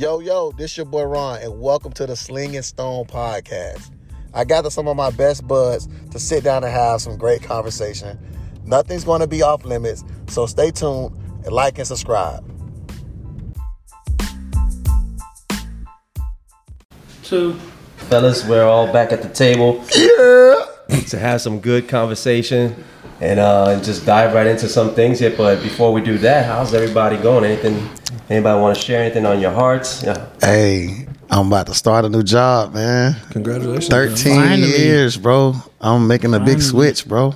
Yo, yo, this your boy Ron, and welcome to the Sling and Stone podcast. I gathered some of my best buds to sit down and have some great conversation. Nothing's going to be off limits, so stay tuned and like and subscribe. Two. Fellas, we're all back at the table Yeah. to have some good conversation and uh, just dive right into some things here. But before we do that, how's everybody going? Anything? Anybody want to share anything on your hearts? Yeah. Hey, I'm about to start a new job, man. Congratulations. 13 Finally. years, bro. I'm making a big switch, bro.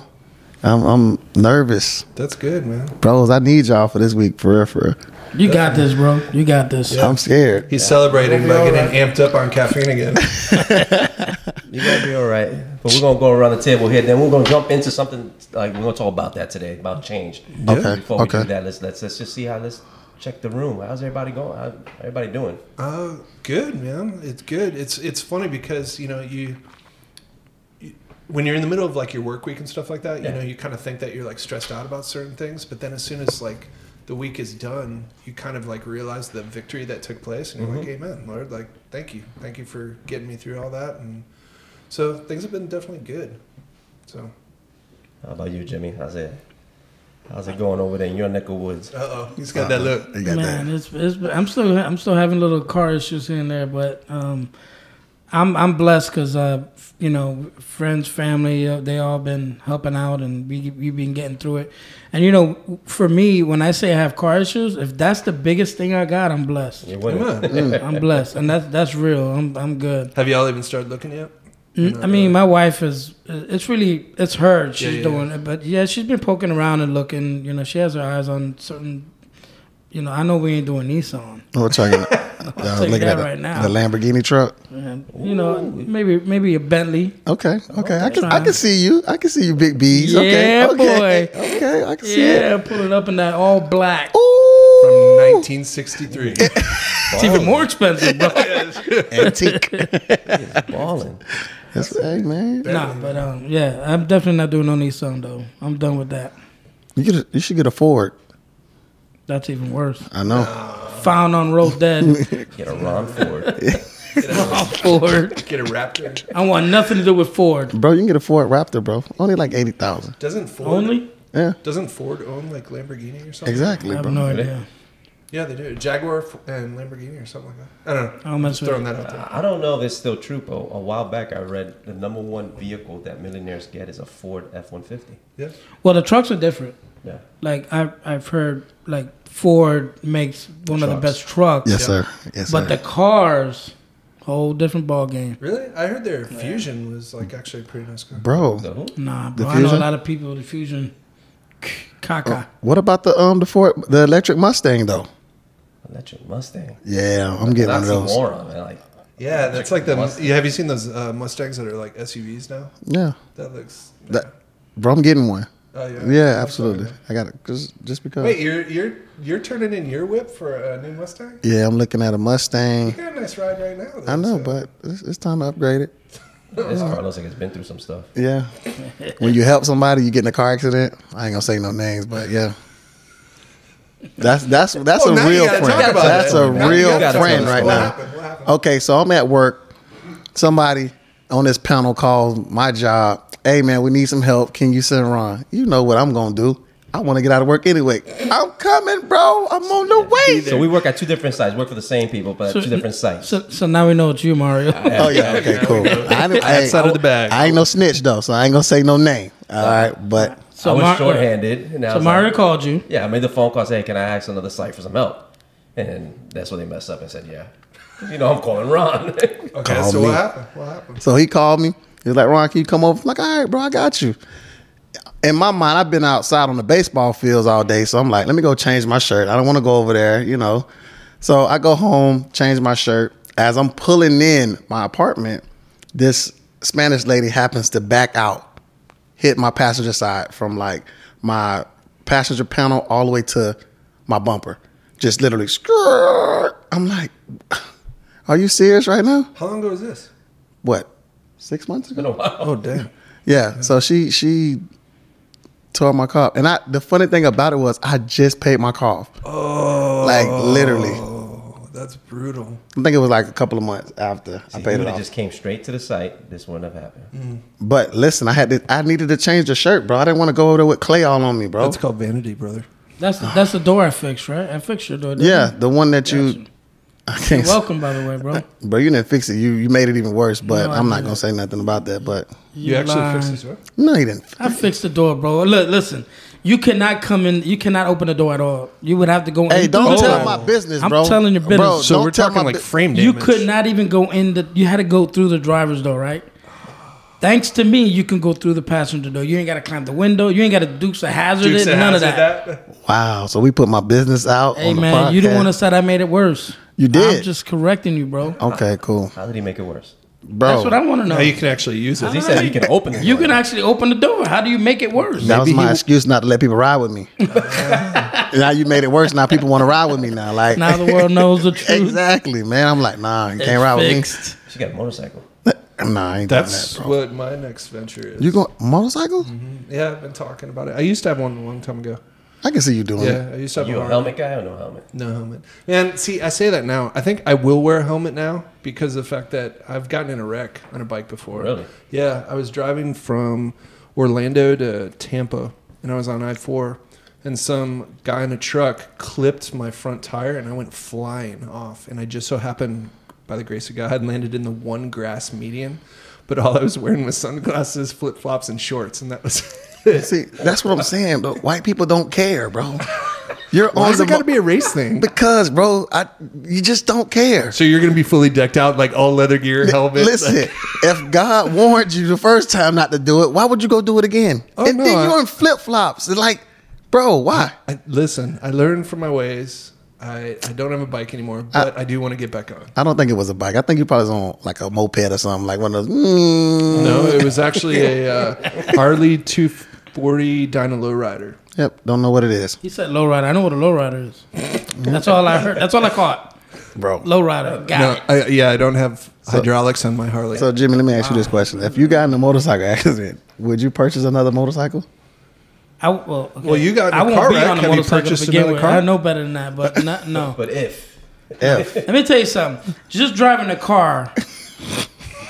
I'm, I'm nervous. That's good, man. Bros, I need y'all for this week, for real, for real. You got this, bro. You got this. Yeah. I'm scared. He's celebrating by getting amped up on caffeine again. You gotta be all right. But we're gonna go around the table here. Then we're gonna jump into something like we're gonna talk about that today about change. Okay, Before we okay. do that, let's let's let's just see how let's check the room. How's everybody going? How everybody doing? Uh, good, man. It's good. It's it's funny because you know you, you when you're in the middle of like your work week and stuff like that, yeah. you know, you kind of think that you're like stressed out about certain things, but then as soon as like the week is done, you kind of like realize the victory that took place, and you're like, Mm-hmm. "Amen, Lord! Like, thank you, thank you for getting me through all that." And so things have been definitely good. So, How about you, Jimmy? How's it? How's it going over there in your neck of woods? uh oh, he's got that look. You got Man, that. it's, it's I'm still I'm still having little car issues here and there, but um, I'm I'm blessed because uh, you know friends, family, uh, they all been helping out, and we we've been getting through it. And you know, for me, when I say I have car issues, if that's the biggest thing I got, I'm blessed. You're I'm blessed, and that's that's real. I'm I'm good. Have y'all even started looking yet? Mm, I mean, uh, my wife is. Uh, it's really it's her. She's yeah, doing it, but yeah, she's been poking around and looking. You know, she has her eyes on certain. You know, I know we ain't doing Nissan. Oh, we're talking. I tell was you looking that at the, right now. the Lamborghini truck. And, you know, maybe maybe a Bentley. Okay, okay, I can I can see you. I can see you, big B's. okay, Yeah, okay, boy. Okay, I can see it. Yeah, pulling up in that all black. From 1963. It's even more expensive, bro. antique. Balling. That's, hey man, nah, but um, yeah, I'm definitely not doing no Nissan though. I'm done with that. you get a, you should get a Ford. That's even worse. I know. Found on road dead. Get a Ron Ford. Ford. Get a Raptor. I want nothing to do with Ford. Bro, you can get a Ford Raptor, bro. Only like eighty thousand. Doesn't Ford Only? Yeah, Doesn't Ford own like Lamborghini or something? I exactly, have bro. no idea. Yeah, they do. Jaguar and Lamborghini or something like that. I don't know. How much Just was throwing that out there. I don't know if it's still true, but a while back I read the number one vehicle that millionaires get is a Ford F one fifty. Yeah. Well, the trucks are different. Yeah. Like I, I've heard, like Ford makes one of the best trucks. Yes, sir. Yes, sir. But sir. the cars, whole different ball game. Really? I heard their Fusion was like actually a pretty nice car. bro, The who? Nah, The bro. I know a lot of people with the Fusion. Caca. what about the um the Ford the electric Mustang though? Electric Mustang. Yeah, I'm getting one of those. Oxymoron, man. Like, Yeah, that's like the. Mustang. Yeah, have you seen those uh, Mustangs that are like SUVs now? Yeah, That looks. that, bro, I'm getting one. Oh yeah. Yeah, absolutely. fine. I got it just just because. Wait, you're you're you're turning in your whip for a new Mustang? Yeah, I'm looking at a You Mustang. got a nice ride right now. though, I know, so- but it's, it's time to upgrade it. this car looks like it's been through some stuff. Yeah. when you help somebody, you get in a car accident. I ain't gonna say no names, but yeah. That's that's that's Oh, a real friend. That's it. a Now real friend tell us right what now. Happened? What happened? Okay, so I'm at work. Somebody on this panel calls my job. Hey man, we need some help. Can you send Ron? You know what I'm gonna do. I want to get out of work anyway. I'm coming, bro. I'm on the way. So we work at two different sites. Work for the same people, but So- at two different sites. So, so now we know it's you, Mario. Oh yeah, okay, cool. I, ain't- I, ain't- side of the bag. I ain't no snitch though, so I ain't gonna say no name. All right, but so I was Mar- shorthanded. And I So was Mario like, called you. Yeah, I made the phone call. Say, hey, can I ask another site for some help? And that's when they messed up and said, yeah. You know, I'm calling Ron. Okay, Call so me. what happened? What happened? So he called me. He was like, Ron, can you come over? I'm like, all right, bro, I got you. In my mind, I've been outside on the baseball fields all day. So I'm like, let me go change my shirt. I don't want to go over there, you know. So I go home, change my shirt. As I'm pulling in my apartment, this Spanish lady happens to back out, hit my passenger side from like my passenger panel all the way to my bumper. Just literally. I'm like, are you serious right now? How long ago was this? What, six months ago? Been a while. Oh damn. Yeah. So she she tore my car, off. and I the funny thing about it was I just paid my car, off. Oh. like literally. That's brutal. I think it was like a couple of months after I See, paid you it would have off. just came straight to the site. This wouldn't have happened. Mm. But listen, I had to. I needed to change the shirt, bro. I didn't want to go over there with clay all on me, bro. That's called vanity, brother. That's the, that's the door I fixed, right? I fixed your door. yeah, I? the one that you. Gotcha. I can't. Welcome, by the way, bro. Bro, you didn't fix it. You you made it even worse. But No, I I'm not gonna say nothing about that. But You, You actually lying. fixed it, right? no, he didn't. I fixed the door, bro. Look, listen. You cannot come in. You cannot open the door at all. You would have to go. In. Hey, in don't tell my business, bro. I'm telling your business. Bro, So don't we're talking like bu- frame You could not even go in the. You had to go through the driver's door, right? Thanks to me, you can go through the passenger door. You ain't got to climb the window. You ain't got to dukes a hazard Dukes it. of None of Hazzard that. Wow. So we put my business out. Hey on the man, you the podcast. one that said I made it worse. You did. I'm just correcting you, bro. Okay, cool, How did he make it worse? Bro. That's what I want to know. Now you can actually use it. He said you can open it. You can actually open the door. How do you make it worse? that was my he- excuse not to let people ride with me. now you made it worse. Now people want to ride with me now. Like Now the world knows the truth. exactly, man. I'm like, nah, you can't ride with. fixed. She got a motorcycle. with. Nah, I ain't That's that, bro. what my next venture is. You go motorcycle? Mm-hmm. Yeah, I've been talking about it. I used to have one a long time ago. I can see you doing it. Yeah, I used to have You a Harley. helmet guy or no helmet? No helmet. And see, I say that now. I think I will wear a helmet now because of the fact that I've gotten in a wreck on a bike before. Really? Yeah, I was driving from Orlando to Tampa, and I was on I four, and some guy in a truck clipped my front tire, and I went flying off. And I just so happened, by the grace of God, landed in the one grass median. But all I was wearing was sunglasses, flip flops, and shorts, and that was. See, that's what I'm saying, but White people don't care, bro. You're Why on does the it got to mo- be a race thing? because, bro, I you just don't care. So you're gonna be fully decked out, like all leather gear, helmet. Listen, if God warned you the first time not to do it, why would you go do it again? Oh, and no, then I- you're in flip flops. Like, bro, why? I, listen, I learned from my ways. I, I don't have a bike anymore, but I, do want to get back on. I don't think it was a bike. I think you probably was on like a moped or something, like one of those. Mm. No, it was actually a uh, Harley 240 Dyna Lowrider. Yep, don't know what it is, He said lowrider. I know what a lowrider is. Mm-hmm. That's all I heard. That's all I caught. bro. Lowrider. Got No, it. I, yeah, I don't have hydraulics on my Harley. So Jimmy, let me ask you this question: If you got in a motorcycle accident, would you purchase another motorcycle? I, well, okay. Well, you got in a I won't car be wreck. on a Have you motorcycle to purchased begin another with. car? I know better than that, but not, no. But if If Let me tell you something. Just driving a car,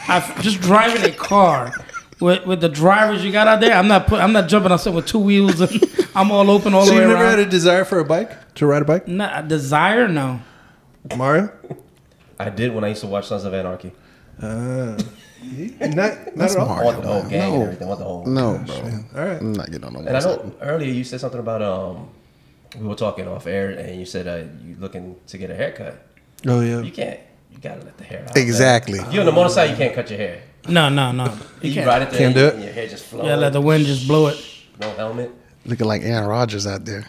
I just driving a car with, with the drivers you got out there. I'm not put, I'm not jumping on something with two wheels and I'm all open all so the you way never around. had a desire for a bike to ride a bike, not a desire, no. Mario? I did when I used to watch Sons of Anarchy. Uh, not not That's at all. I Mario. want the whole gang and No. everything. I want the whole. no, bro, All right. I'm not getting on no And I motorcycle. know earlier you said something about um, we were talking off air, and you said uh, you looking to get a haircut. Oh yeah. You can't. You gotta let the hair out. Exactly. If you're on the motorcycle, you can't cut your hair. No, no, no. You, You can't. ride it there, Can't do it. and your hair just flows. Yeah, let the wind just blow it. No helmet. Looking like Aaron Rodgers out there.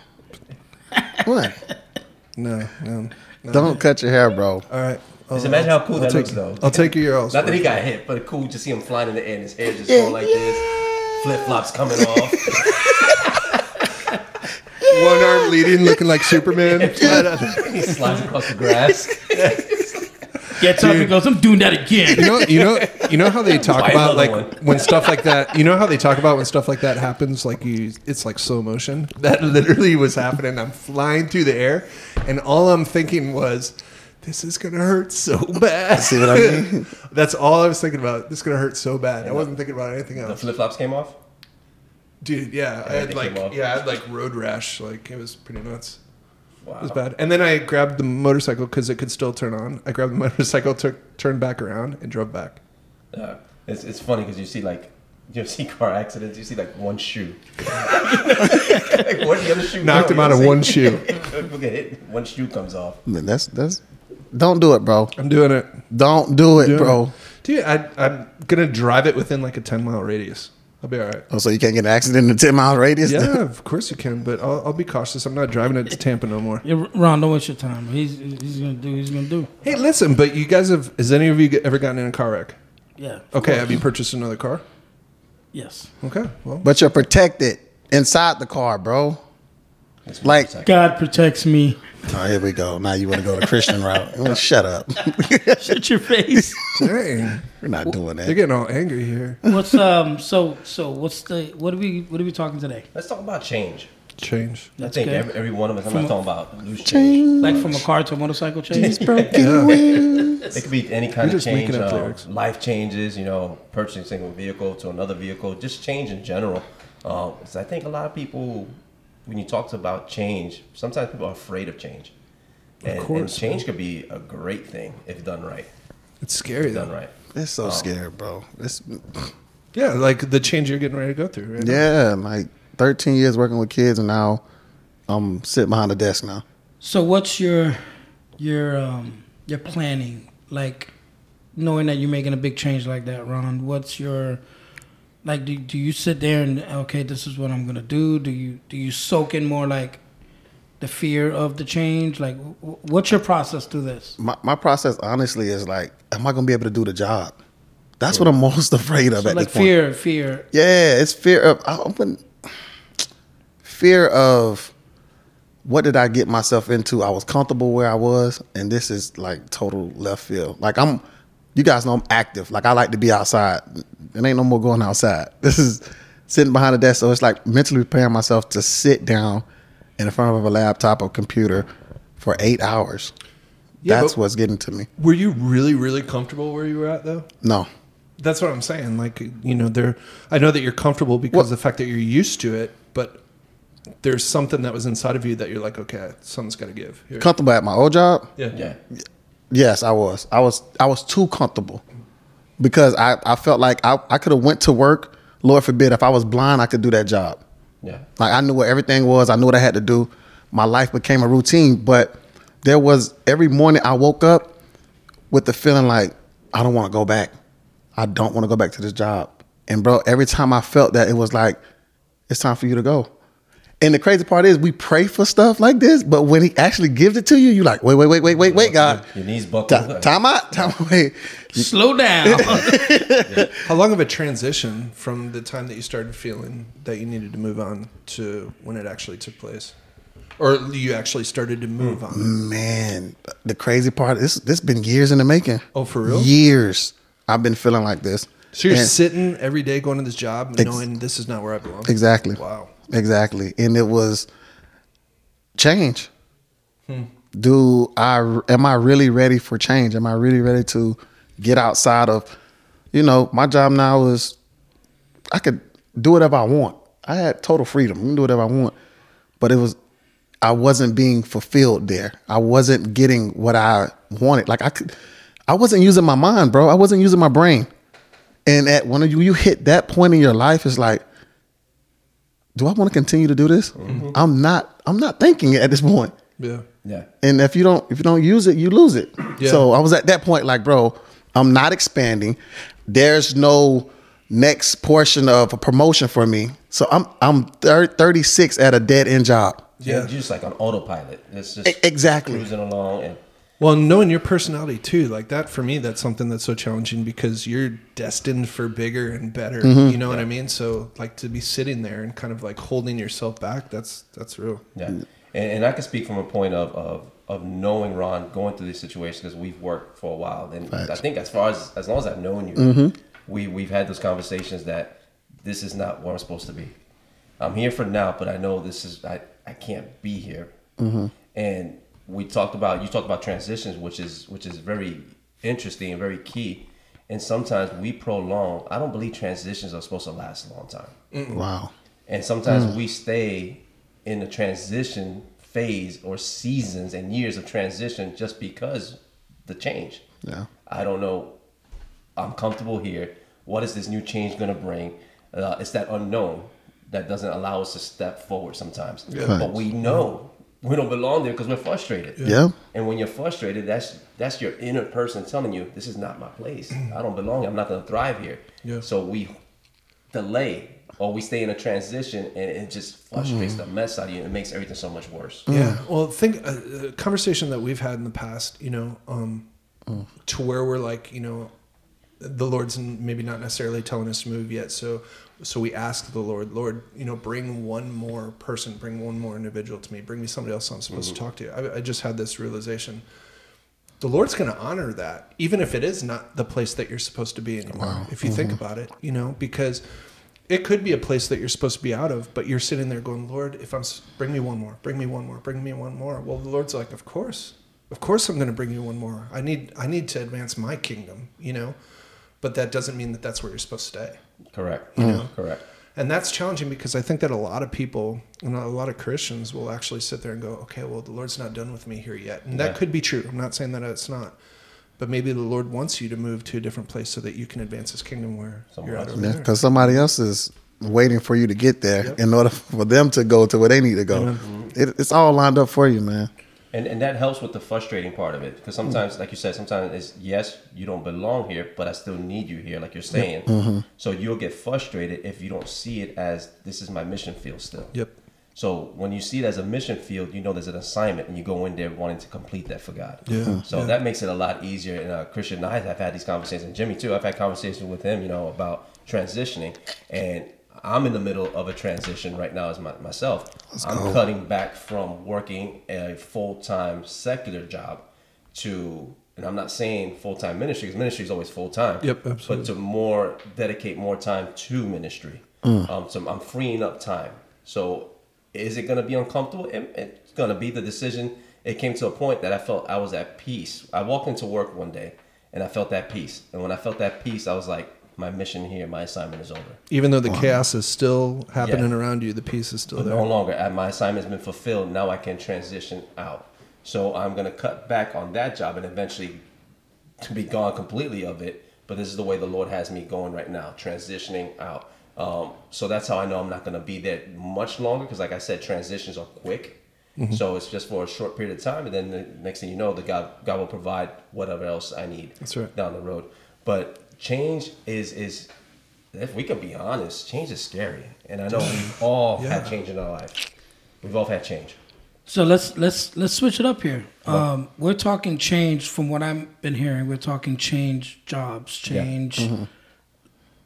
what? No, no. no. Don't cut your hair, bro. All right. Just I'll- imagine how cool I'll that take, looks, though. I'll take your else. Not that he got hit, but cool to see him flying in the air and his hair just going like this. Flip flops coming off. One arm leading, looking like Superman. he slides across the grass. Gets up and goes, I'm doing that again. You know, you know, you know how they talk Buy about like one. when stuff like that. You know how they talk about when stuff like that happens. Like you, it's like slow motion. That literally was happening. I'm flying through the air, and all I'm thinking was, "This is gonna hurt so bad." See what I mean? That's all I was thinking about. This is gonna hurt so bad. I wasn't thinking about anything else. The else. flip flops came off. Dude, yeah, I had like yeah, I had like road rash. Like it was pretty nuts. Wow. It was bad. And then I grabbed the motorcycle because it could still turn on. I grabbed the motorcycle, took turned back around, and drove back. Uh, it's, it's funny because you see like you see car accidents. You see like one shoe. like, where'd the other shoe Knocked him out of one shoe. saying? People get hit. One shoe comes off. Man, that's that's. Don't do it, bro. I'm doing it. Don't do it, Doing bro. it. Dude, I, I'm gonna drive it within like a 10 mile radius. I'll be all right. Oh, so you can't get an accident in a ten mile radius? Yeah, of course you can, but I'll, I'll be cautious. I'm not driving it to Tampa no more. Yeah, Ron, don't waste your time. He's he's gonna do. He's gonna do. Hey, listen, but you guys have, has any of you ever gotten in a car wreck? Yeah. Okay, course. have you purchased another car? Yes. Okay, well, But you're protected inside the car, bro. It's Like- motorcycle. God protects me. Oh, here we go. Now you want to go the Christian route? Well, shut up. Shut your face. We're not doing that. they're getting all angry here. What's um? So so what's the what are we what are we talking today? Let's talk about change. change. I think good. every, every one of us. I'm not talking about loose change. Change. Like from a car to a motorcycle change. Yeah. It could be any kind You're of change. uh, life changes, you know, purchasing a vehicle to another vehicle, just change in general. Um, so I think a lot of people, when you talk about change, sometimes people are afraid of change. And, and course, change could be a great thing if done right. It's scary Done though. right. It's so scary, bro. It's Yeah, like the change you're getting ready to go through. Right now. yeah, like 13 years working with kids, and now I'm sitting behind the desk now. So what's your your um your planning like knowing that you're making a big change like that, Ron? What's your like do, do you sit there and okay, this is what I'm going to do? Do you do you soak in more like the fear of the change? Like wh- what's your process through this? My my process, honestly, is like, am I gonna be able to do the job? That's what I'm most afraid of So at like this point. fear, fear. Yeah, it's fear of I open fear of what did I get myself into? I was comfortable where I was, and this is like total left field. Like I'm, you guys know I'm active. Like I like to be outside. It ain't no more going outside. This is sitting behind a desk. So it's like mentally preparing myself to sit down in front of a laptop or computer for eight hours. Yeah, That's what's getting to me. Were you really, really comfortable where you were at though? No, That's what I'm saying. Like you know, there. I know that you're comfortable because Well- of the fact that you're used to it, but there's something that was inside of you that you're like, okay, something's got to give. Here. comfortable at my old job. Yeah. Yeah. Yes, I was. I was. I was too comfortable because I, I felt like I, I could have went to work. Lord forbid, if I was blind, I could do that job. Yeah. Like I knew what everything was. I knew what I had to do. My life became a routine. But there was every morning I woke up with the feeling like I don't want to go back. I don't want to go back to this job. And bro, every time I felt that, it was like it's time for you to go. And the crazy part is, we pray for stuff like this, but when He actually gives it to you, you're like, wait, wait, wait, wait, wait, wait, God, Your knees buckle. Ti- time out, time wait. Slow down. How long of a transition from the time that you started feeling that you needed to move on to when it actually took place, or you actually started to move on? Man, the crazy part is this been years in the making. Oh, for real? Years. I've been feeling like this. So you're And- sitting every day going to this job, Ex- knowing this is not where I belong. Exactly. Wow. Exactly. And it was change. Hmm. Do I am I really ready for change? Am I really ready to get outside of you know, my job now is I could do whatever I want. I had total freedom. I can do whatever I want. But it was I wasn't being fulfilled there. I wasn't getting what I wanted. Like I could I wasn't using my mind, bro. I wasn't using my brain. And at when you, you hit that point in your life, it's like, do I want to continue to do this? Mm-hmm. I'm not. I'm not thinking it at this point. Yeah. Yeah. And if you don't, if you don't use it, you lose it. Yeah. So I was at that point, like, bro, I'm not expanding. There's no next portion of a promotion for me. So I'm I'm thir- 36 at a dead end job. Yeah. Yeah. just like on autopilot. It's just E- exactly. cruising along and Well, knowing your personality too, like that for me, that's something that's so challenging because you're destined for bigger and better. Mm-hmm. You know what I mean? So like to be sitting there and kind of like holding yourself back, that's that's real. Yeah, and, and I can speak from a point of of, of knowing Ron going through these situations because we've worked for a while, and I think as far as as long as I've known you, we we've had those conversations that this is not where I'm supposed to be. I'm here for now, but I know this is I I can't be here. And we talked about you talked about transitions, which is which is very interesting and very key. And sometimes we prolong. I don't believe transitions are supposed to last a long time. Wow. And sometimes we stay in the transition phase or seasons and years of transition just because the change. Yeah. I don't know. I'm comfortable here. What is this new change going to bring? Uh, it's that unknown that doesn't allow us to step forward sometimes. Yeah. But we know we don't belong there because we're frustrated. Yeah. And when you're frustrated, that's that's your inner person telling you, "This is not my place. I don't belong. here. I'm not going to thrive here." Yeah. So we delay or we stay in a transition, and it just frustrates mm. the mess out of you. and It makes everything so much worse. Yeah. Well, think a, a conversation that we've had in the past, you know, um, mm. to where we're like, you know, the Lord's maybe not necessarily telling us to move yet. So, so we ask the Lord, Lord, you know, bring one more person, bring one more individual to me, bring me somebody else I'm supposed to mm-hmm. talk to. I, I just had this realization. The Lord's going to honor that, even if it is not the place that you're supposed to be anymore. If you think mm-hmm. about it, you know, because it could be a place that you're supposed to be out of, but you're sitting there going, Lord, if I'm, bring me one more, bring me one more, bring me one more. Well, the Lord's like, of course, of course, I'm going to bring you one more. I need, I need to advance my kingdom, you know, but that doesn't mean that that's where you're supposed to stay. Correct. You Mm. Correct. And that's challenging because I think that a lot of people and a lot of Christians will actually sit there and go, okay, well, the Lord's not done with me here yet. And that could be true. I'm not saying that it's not. But maybe the Lord wants you to move to a different place so that you can advance his kingdom where Somewhere you're out else. over Yeah, there. because somebody else is waiting for you to get there Yep. in order for them to go to where they need to go. It, it's all lined up for you, man. And and that helps with the frustrating part of it because sometimes, like you said, sometimes it's yes, you don't belong here, but I still need you here, like you're saying. So you'll get frustrated if you don't see it as this is my mission field still. Yep. So when you see it as a mission field, you know there's an assignment, and you go in there wanting to complete that for God. Yeah, So yeah. that makes it a lot easier. And uh, Christian and I have had these conversations, and Jimmy too. I've had conversations with him, you know, about transitioning, and I'm in the middle of a transition right now as my, myself. I'm go. cutting back from working a full time secular job to, and I'm not saying full time ministry because ministry is always full time. Yep, absolutely. But to more dedicate more time to ministry. Um, so I'm freeing up time. So is it going to be uncomfortable? It, it's going to be the decision. It came to a point that I felt I was at peace. I walked into work one day and I felt that peace. And when I felt that peace, I was like, my mission here, my assignment is over. Even though the chaos is still happening Yeah. around you, the peace is still But there. no longer. uh, My assignment's been fulfilled. Now I can transition out. So I'm going to cut back on that job and eventually to be gone completely of it. But this is the way the Lord has me going right now, transitioning out. Um, so that's how I know I'm not going to be there much longer because, like I said, transitions are quick. Mm-hmm. So it's just for a short period of time, and then the next thing you know, the God God will provide whatever else I need That's right. down the road. But change is is if we can be honest, change is scary, and I know we've all Yeah. had change in our life. We've all had change. So let's let's let's switch it up here. Um, we're talking change from what I've been hearing. We're talking change jobs, Yeah. change.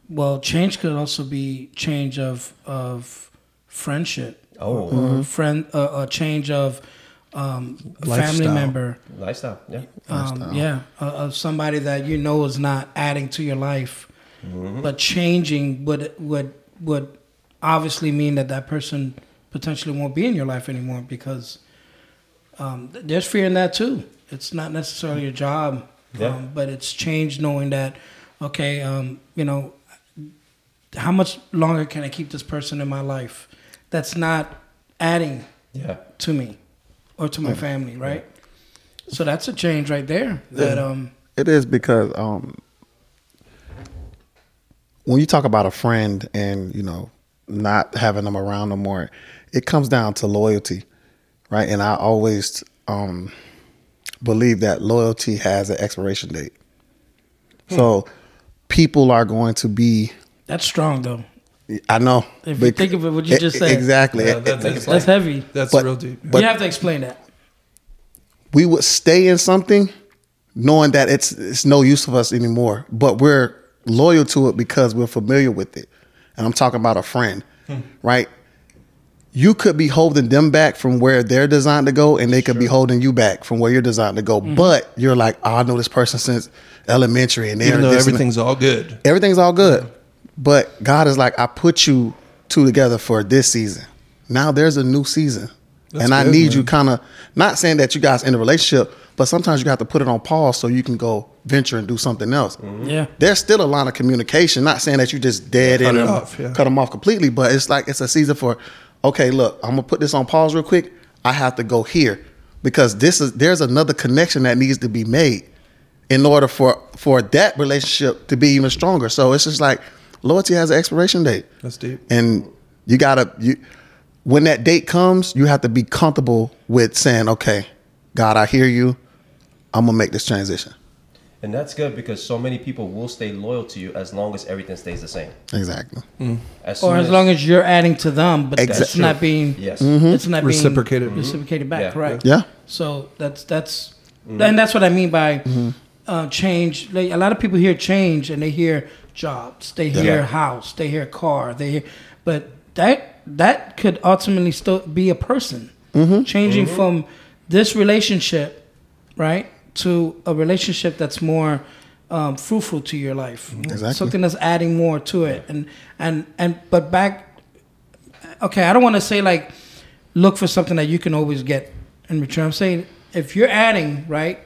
Well, change could also be change of of friendship. Oh. or friend, uh, a change of um, a family member. Lifestyle, yeah. Um, yeah, uh, of somebody that you know is not adding to your life, but changing would would would obviously mean that that person potentially won't be in your life anymore because um, there's fear in that too. It's not necessarily a job, Yeah. um, but it's change knowing that okay, um, you know, how much longer can I keep this person in my life that's not adding Yeah. to me or to my family, right? So that's a change right there. That um It is because um, when you talk about a friend and you know not having them around no more, it comes down to loyalty, right? And I always um, believe that loyalty has an expiration date. So people are going to be. that's strong though. I know. If you think of it, what you just said. exactly. Yeah, that- that's, That's heavy. that's But- real deep. but- you have to explain that. we would stay in something knowing that it's it's no use of us anymore but we're loyal to it because we're familiar with it and i'm talking about a friend hmm. right you could be holding them back from where they're designed to go and they could be holding you back from where you're designed to go mm-hmm. but you're like oh, i know this person since elementary and they're Even though this and everything's all good. everything's all good. But God is like, I put you two together for this season. Now there's a new season. That's and I good, need man. you kind of not saying that you guys in a relationship, but sometimes you have to put it on pause so you can go venture and do something else. Mm-hmm. Yeah. There's still a line of communication. Not saying that you just dead Cut in and off, yeah. cut them off completely, but it's like it's a season for, okay, look, I'm gonna put this on pause real quick. I have to go here because this is there's another connection that needs to be made in order for for that relationship to be even stronger. So it's just like loyalty has an expiration date, That's deep. and you gotta you when that date comes, you have to be comfortable with saying, okay, God, I hear you. I'm gonna make this transition. And that's good because so many people will stay loyal to you as long as everything stays the same. Exactly. Mm. As Or soon as long as you're adding to them, but Exa- it's not being yes, it's not mm-hmm. Reciprocated. being reciprocated back, Yeah. correct? Yeah. So that's that's mm-hmm. and that's what I mean by uh, change. Like, a lot of people hear change and they hear jobs, stay here, Yeah. house, stay here, car, they hear, but that that could ultimately still be a person changing from this relationship, right, to a relationship that's more um, fruitful to your life. Exactly. Something that's adding more to it. And and and but back. Okay, I don't want to say like look for something that you can always get in return. I'm saying if you're adding right,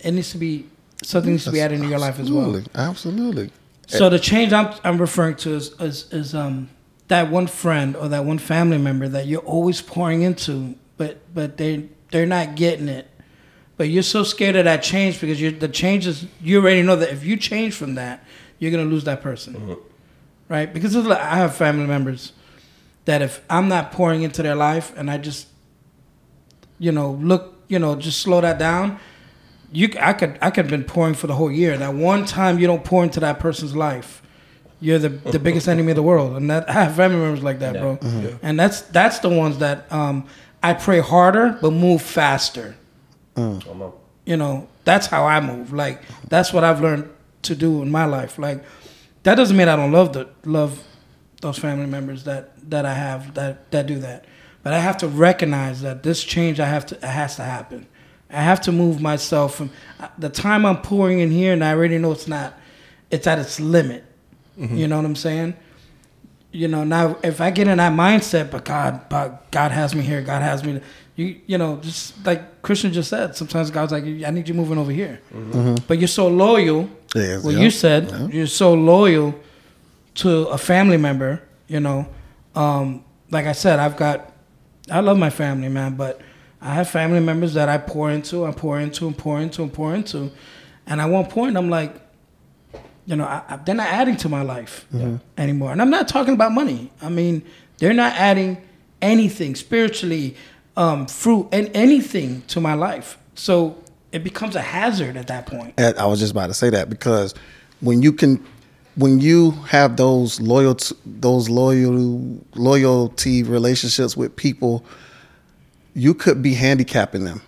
it needs to be something needs to be added into your life as well. Absolutely. Absolutely. So the change I'm I'm referring to is is, is um that one friend or that one family member that you're always pouring into, but but they they're not getting it. But you're so scared of that change because you're the changes you already know that if you change from that, you're gonna lose that person, right? Because it's like, I have family members that if I'm not pouring into their life and I just, you know, look, you know, just slow that down, you c- I could I could have been pouring for the whole year. That one time you don't pour into that person's life, you're the the biggest enemy of the world. And that I have family members like that, bro. And that's that's the ones that um, I pray harder but move faster. Come on. You know, that's how I move. Like that's what I've learned to do in my life. Like that doesn't mean I don't love the love those family members that that I have that that do that. But I have to recognize that this change I have to it has to happen. I have to move myself from uh, the time I'm pouring in here, and I already know it's not. It's at its limit. Mm-hmm. You know what I'm saying? You know now if I get in that mindset, but God, but God has me here. God has me. You you know just like Christian just said. Sometimes God's like, I need you moving over here. Mm-hmm. Mm-hmm. But you're so loyal. Yeah, Well, yeah. you said Yeah. you're so loyal to a family member. You know, um, like I said, I've got. I love my family, man, but I have family members that I pour into, I pour into, and pour into, and pour into, and at one point I'm like, you know, I, they're not adding to my life anymore, and I'm not talking about money. I mean, they're not adding anything spiritually, um, fruit, and anything to my life. So it becomes a hazard at that point. And I was just about to say that because when you can, when you have those loyal, those loyal loyalty relationships with people, you could be handicapping them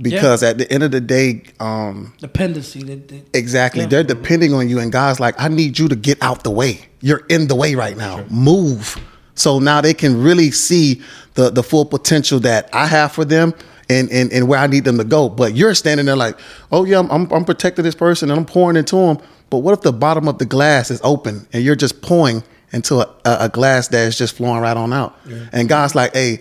because at the end of the day, um, Dependency. The, the, exactly, Yeah. they're depending on you, and God's like, I need you to get out the way. You're in the way right now. Move. So now they can really see the the full potential that I have for them. And, and, and where I need them to go, but you're standing there like, oh yeah, I'm, I'm, I'm protecting this person and I'm pouring into them. But what if the bottom of the glass is open and you're just pouring into a, a, a glass that is just flowing right on out? And God's like, hey,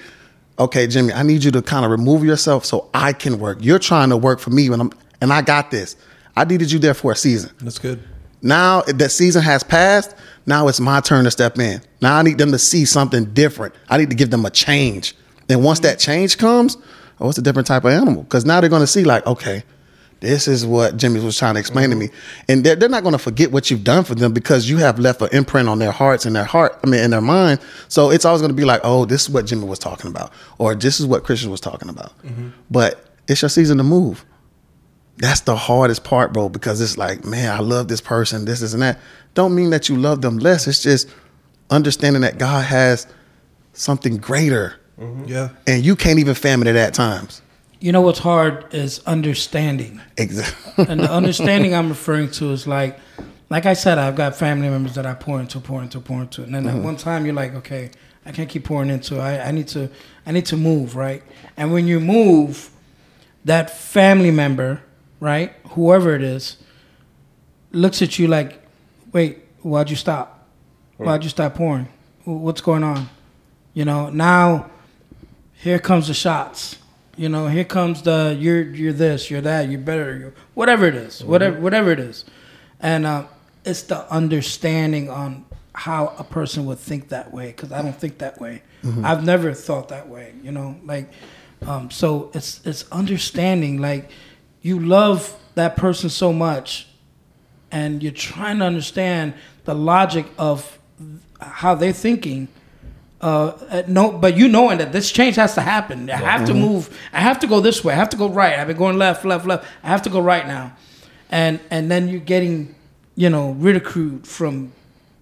okay, Jimmy, I need you to kind of remove yourself so I can work. You're trying to work for me when I'm, and I got this. I needed you there for a season. That's good. Now that season has passed, now it's my turn to step in. Now I need them to see something different. I need to give them a change. And once that change comes, oh, it's a different type of animal. Because now they're going to see, like, okay, this is what Jimmy was trying to explain to me. And they're, they're not going to forget what you've done for them because you have left an imprint on their hearts and their heart, I mean, in their mind. So it's always going to be like, oh, this is what Jimmy was talking about, or this is what Christian was talking about. Mm-hmm. But it's your season to move that's the hardest part, bro, because it's like, man, I love this person, this, this, and that. Don't mean that you love them less. It's just understanding that God has something greater, mm-hmm. Yeah. and you can't even fathom it at times. You know what's hard is understanding. Exactly. and the understanding I'm referring to is like, like I said, I've got family members that I pour into, pour into, pour into, and then at mm-hmm. one time you're like, okay, I can't keep pouring into. I, I need to, I need to move, right? And when you move, that family member, right, whoever it is, looks at you like, wait, why'd you stop? Why'd you stop pouring? What's going on? You know, now here comes the shots. You know, here comes the you're you're this, you're that, you're better, you're, whatever it is, whatever whatever it is, and uh, it's the understanding on how a person would think that way because I don't think that way. I've never thought that way. You know, like um, so it's it's understanding like you love that person so much and you're trying to understand the logic of how they're thinking. Uh, uh, no, but you knowing that this change has to happen. I have to move. I have to go this way. I have to go right. I've been going left, left, left. I have to go right now, and and then you're getting, you know, ridiculed from,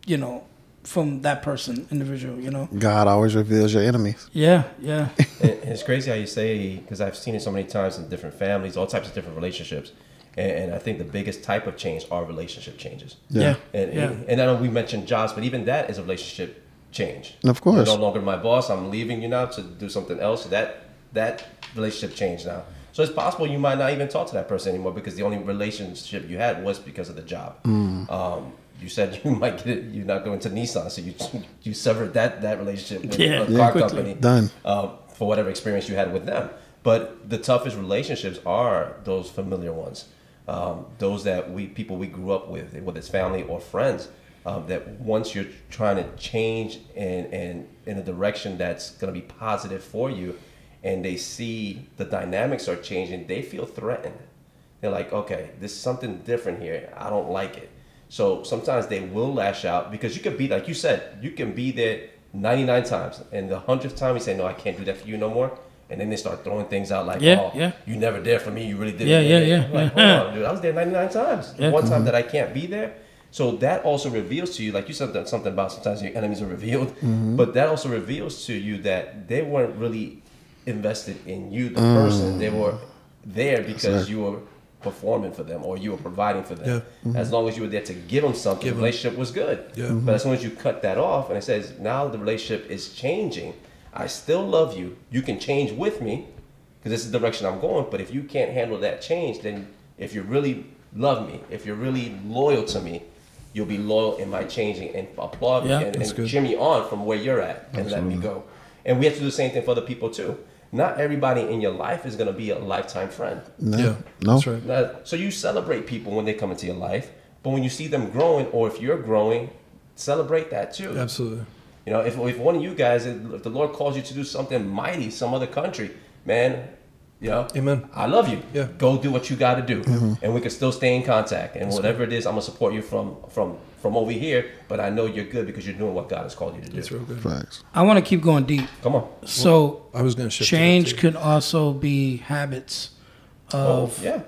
you know, from that person, individual. You know. God always reveals your enemies. Yeah, yeah. And and it's crazy how you say because I've seen it so many times in different families, all types of different relationships, and, and I think the biggest type of change are relationship changes. Yeah. And, Yeah. and, and I know we mentioned jobs, but even that is a relationship change. Of course. You're no longer my boss. I'm leaving you now to do something else. That that relationship changed now. So it's possible you might not even talk to that person anymore because the only relationship you had was because of the job. Um, you said you might get it. You're not going to Nissan, so you you severed that that relationship with Yeah, a yeah, car quickly. company Done. uh, for whatever experience you had with them. But the toughest relationships are those familiar ones, um, those that we people we grew up with, whether it's family or friends. Um, that once you're trying to change and and in a direction that's going to be positive for you, and they see the dynamics are changing, they feel threatened. They're like, okay, there's something different here. I don't like it. So sometimes they will lash out because you could be like you said, you can be there 99 times, and the hundredth time you say, no, I can't do that for you no more. And then they start throwing things out like, Yeah, oh, yeah. you never there for me. You really did. Yeah, yeah, yeah, Like, hold on, dude. I was there 99 times. Yeah. One time that I can't be there. So that also reveals to you, like you said that- something about sometimes your enemies are revealed, mm-hmm. but that also reveals to you that they weren't really invested in you, the person. They mm. were there because you were performing for them or you were providing for them. Mm-hmm. As long as you were there to give them something, the relationship was good. Yeah. But mm-hmm. as soon as you cut that off and it says now the relationship is changing, I still love you. You can change with me because this is the direction I'm going. But if you can't handle that change, then if you really love me, if you're really loyal to me, you'll be loyal in my changing and applaud Yeah, me and, that's and good. cheer me on from where you're at and let me go. And we have to do the same thing for other people too. Not everybody in your life is going to be a lifetime friend. No. Yeah, No. that's right. Now, so you celebrate people when they come into your life, but when you see them growing, or if you're growing, celebrate that too. Absolutely. You know, if, if one of you guys, if the Lord calls you to do something mighty, some other country, man, you know, Amen. I love you. Yeah. Go do what you got to do, and we can still stay in contact. And whatever it is, I'm gonna support you from from from over here. But I know you're good because you're doing what God has called you to do. That's real good. Facts. I want to keep going deep. Come on. So I was going to shift. change too. could also be habits Oh, of yeah.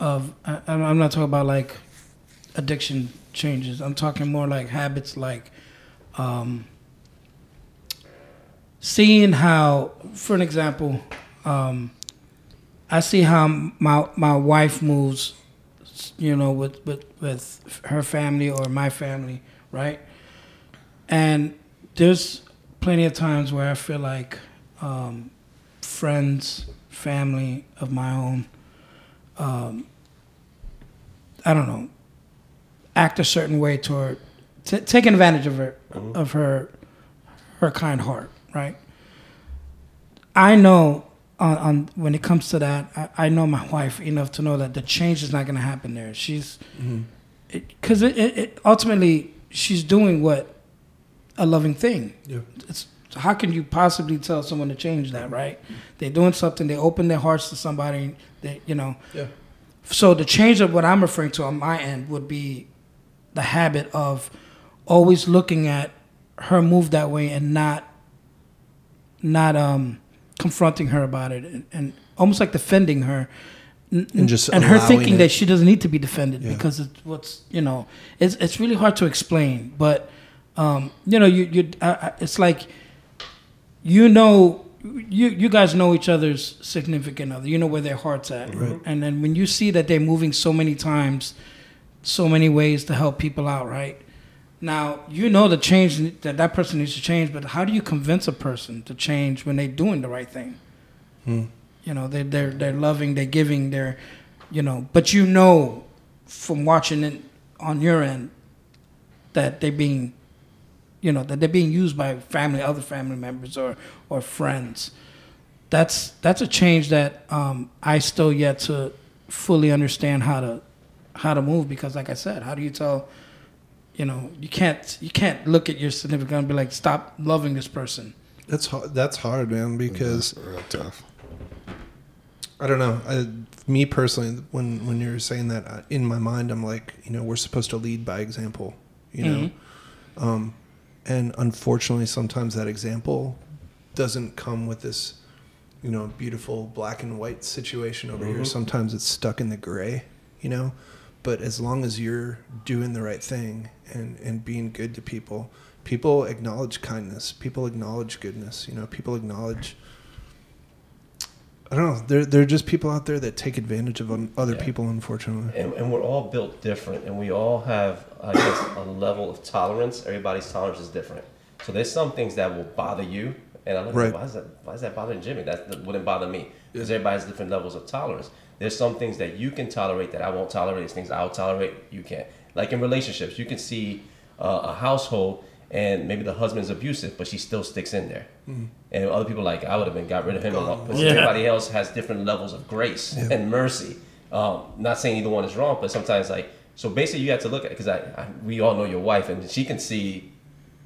of I, I'm I'm not talking about like addiction changes. I'm talking more like habits like um, seeing how, for an example, um, I see how my my wife moves, you know, with, with with her family or my family, right? And there's plenty of times where I feel like um, friends, family of my own, um, I don't know, act a certain way toward t- taking advantage of her of her her kind heart, right? I know on, on when it comes to that, I, I know my wife enough to know that the change is not going to happen there. She's because it, it, it ultimately she's doing what a loving thing. Yeah. It's how can you possibly tell someone to change that, right? They're doing something. They open their hearts to somebody. They, you know, Yeah. so the change of what I'm referring to on my end would be the habit of always looking at her move that way and not not um confronting her about it and, and almost like defending her N- And just and her thinking it. that she doesn't need to be defended Yeah. because it's what's you know it's it's really hard to explain but um you know you you I, it's like you know you you guys know each other's significant other. You know where their heart's at, Right. and then when you see that they're moving so many times, so many ways to help people out, right? Now you know the change that that person needs to change, but how do you convince a person to change when they're doing the right thing? You know, they're they're they're loving, they're giving, they're, you know, but you know, from watching it on your end, that they're being you know that they're being used by family other family members or or friends that's that's a change that um, i still yet to fully understand how to how to move because like i said how do you tell you know you can't you can't look at your significant other and be like stop loving this person That's hard. That's hard, man. Because Real tough. I don't know. I, me personally, when when you're saying that, uh, in my mind, I'm like, you know, we're supposed to lead by example. You know, um, and unfortunately, sometimes that example doesn't come with this, you know, beautiful black and white situation over here. Sometimes it's stuck in the gray. You know, but as long as you're doing the right thing and and being good to people, people acknowledge kindness. People acknowledge goodness. You know, people acknowledge. I don't know. There, there are just people out there that take advantage of other Yeah. people, unfortunately. and, and we're all built different and we all have i guess a level of tolerance everybody's tolerance is different so there's some things that will bother you And I look Right. at why is that why is that bothering Jimmy? That, that wouldn't bother me because everybody has different levels of tolerance. There's some things that you can tolerate that I won't tolerate. There's things I'll tolerate you can't. Like in relationships, you can see uh, a household and maybe the husband's abusive, but she still sticks in there. And other people like I would have been got rid of him. a. But Yeah. everybody else has different levels of grace and mercy. Um, not saying either one is wrong, but sometimes like so basically you have to look at it because I, I we all know your wife and she can see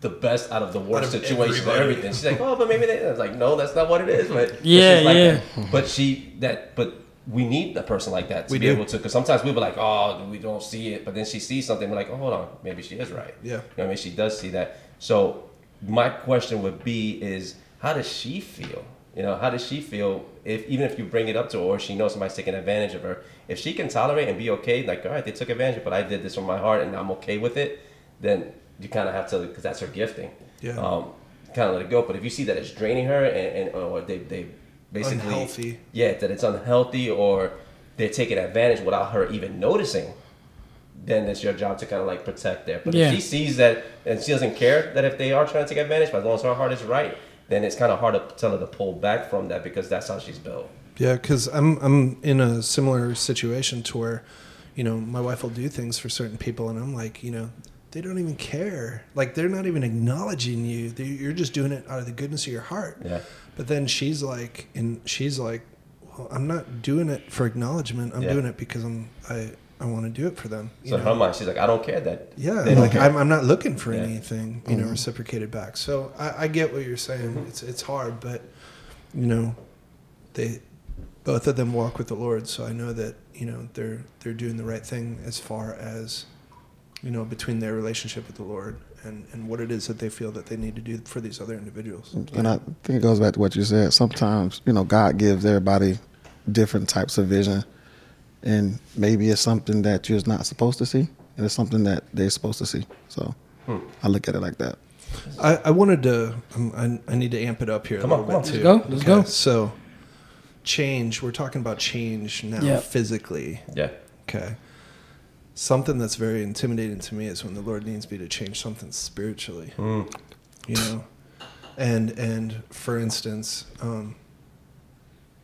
the best out of the worst of situation for everybody. everything. She's like, oh, but maybe they. I was like, no, that's not what it is. But but Yeah, she's like yeah. that. But she that but. We need a person like that to We be do. able to, because sometimes we'll be like, "Oh, we don't see it," but then she sees something. We're like, "Oh, hold on, maybe she is right." Yeah. you know I mean. She does see that. So my question would be: Is how does she feel? You know, how does she feel if even if you bring it up to her, or she knows somebody's taking advantage of her? If she can tolerate and be okay, like, all right, they took advantage, but I did this from my heart and I'm okay with it, then you kind of have to, because that's her gifting. Yeah. Um, kind of let it go. But if you see that it's draining her and, and or they they basically Unhealthy. yeah, that it's unhealthy or they're taking advantage without her even noticing, then it's your job to kind of like protect there. But Yeah. if she sees that and she doesn't care that if they are trying to take advantage, but as long as her heart is right, then it's kind of hard to tell her to pull back from that because that's how she's built. Yeah, because I'm I'm in a similar situation to where, you know, my wife will do things for certain people, and I'm like, you know, they don't even care. Like they're not even acknowledging you. They, you're just doing it out of the goodness of your heart. Yeah. But then she's like, and she's like, well, I'm not doing it for acknowledgement. I'm Yeah. doing it because I'm I I want to do it for them. you So in know? her mind, she's like, I don't care that. Yeah, like. I'm, I'm not looking for Yeah. anything, you know, mm-hmm. reciprocated back. So I, I get what you're saying. Mm-hmm. It's it's hard, but you know, they both of them walk with the Lord, so I know that you know they're they're doing the right thing as far as you know between their relationship with the Lord and and what it is that they feel that they need to do for these other individuals. And I think it goes back to what you said. Sometimes, you know, God gives everybody different types of vision. And maybe it's something that you're not supposed to see. And it's something that they're supposed to see. So I look at it like that. I, I wanted to. Um, I, I need to amp it up here Come a on, little come bit on. too. Let's go, let's go. So, change. We're talking about change now, Yeah. physically. Yeah. Okay. Something that's very intimidating to me is when the Lord needs me to change something spiritually. Mm. You know, and and for instance, um,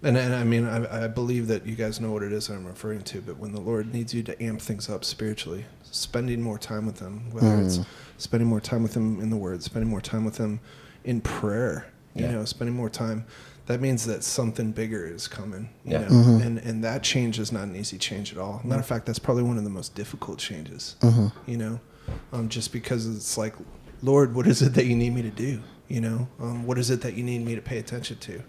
and and I mean I, I believe that you guys know what it is I'm referring to. But when the Lord needs you to amp things up spiritually, spending more time with Him, whether it's spending more time with Him in the Word, spending more time with Him in prayer, you Yeah. know, spending more time. That means that something bigger is coming. You Yeah. know? and and that change is not an easy change at all. Matter of fact, that's probably one of the most difficult changes. You know, um, just because it's like, Lord, what is it that you need me to do? You know, um, what is it that you need me to pay attention to?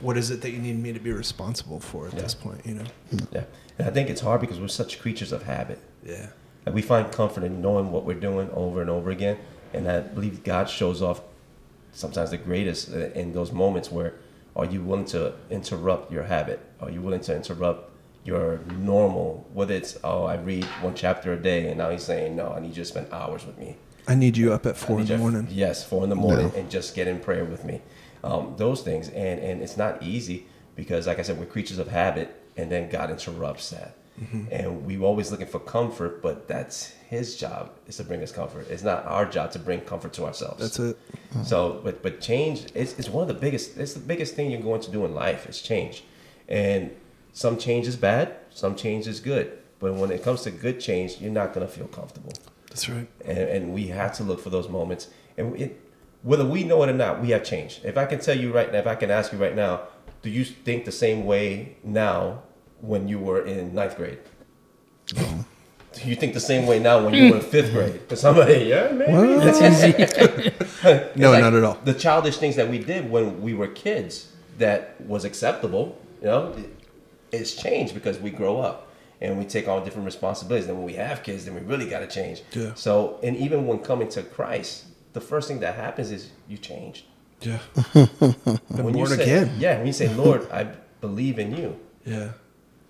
What is it that you need me to be responsible for at this point? You know, Yeah. And I think it's hard because we're such creatures of habit. yeah, Like we find comfort in knowing what we're doing over and over again, and I believe God shows off sometimes the greatest uh, in those moments where are you willing to interrupt your habit? Are you willing to interrupt your normal? Whether it's oh I read one chapter a day, and now He's saying no, I need you to spend hours with me. I need you up at four in need the you- morning. Yes, four in the morning, Yeah. and just get in prayer with me. Um, those things, and and it's not easy because, like I said, we're creatures of habit, and then God interrupts that, Mm-hmm. and we always looking for comfort, but that's His job is to bring us comfort. It's not our job to bring comfort to ourselves. That's it. So, but but change is, is one of the biggest. It's the biggest thing you're going to do in life is change, and some change is bad, some change is good. But when it comes to good change, you're not going to feel comfortable That's right. and, and we have to look for those moments. And it, whether we know it or not, we have changed. If I can tell you right now, if I can ask you right now, do you think the same way now when you were in ninth grade? Do oh. you think the same way now when you were in fifth grade? Because somebody, yeah, maybe. That's easy. No, like not at all. The childish things that we did when we were kids that was acceptable, you know, it- it's changed because we grow up and we take on different responsibilities. And when we have kids, then we really got to change. Yeah. So, and even when coming to Christ, the first thing that happens is you change. Yeah. When you born say, again. Yeah, when you say, Lord, I believe in you, Yeah.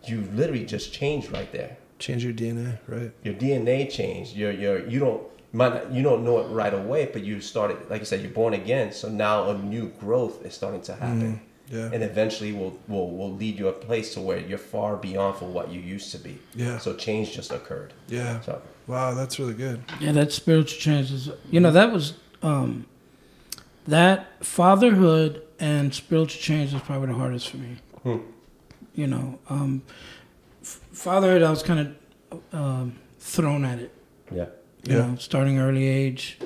You literally just change right there. Change your DNA, right? Your DNA changed. Your your you don't might not, you don't know it right away, but you started like you said, you're born again. So now a new growth is starting to happen. yeah. And eventually will will will lead you a place to where you're far beyond for what you used to be. Yeah. So change just occurred. Yeah. So Wow, that's really good. Yeah, that spiritual change is. You know, that was. um that fatherhood and spiritual change is probably the hardest for me. Hmm. You know, um, f- fatherhood, I was kind of um, thrown at it. Yeah. You Yeah. know, starting early age.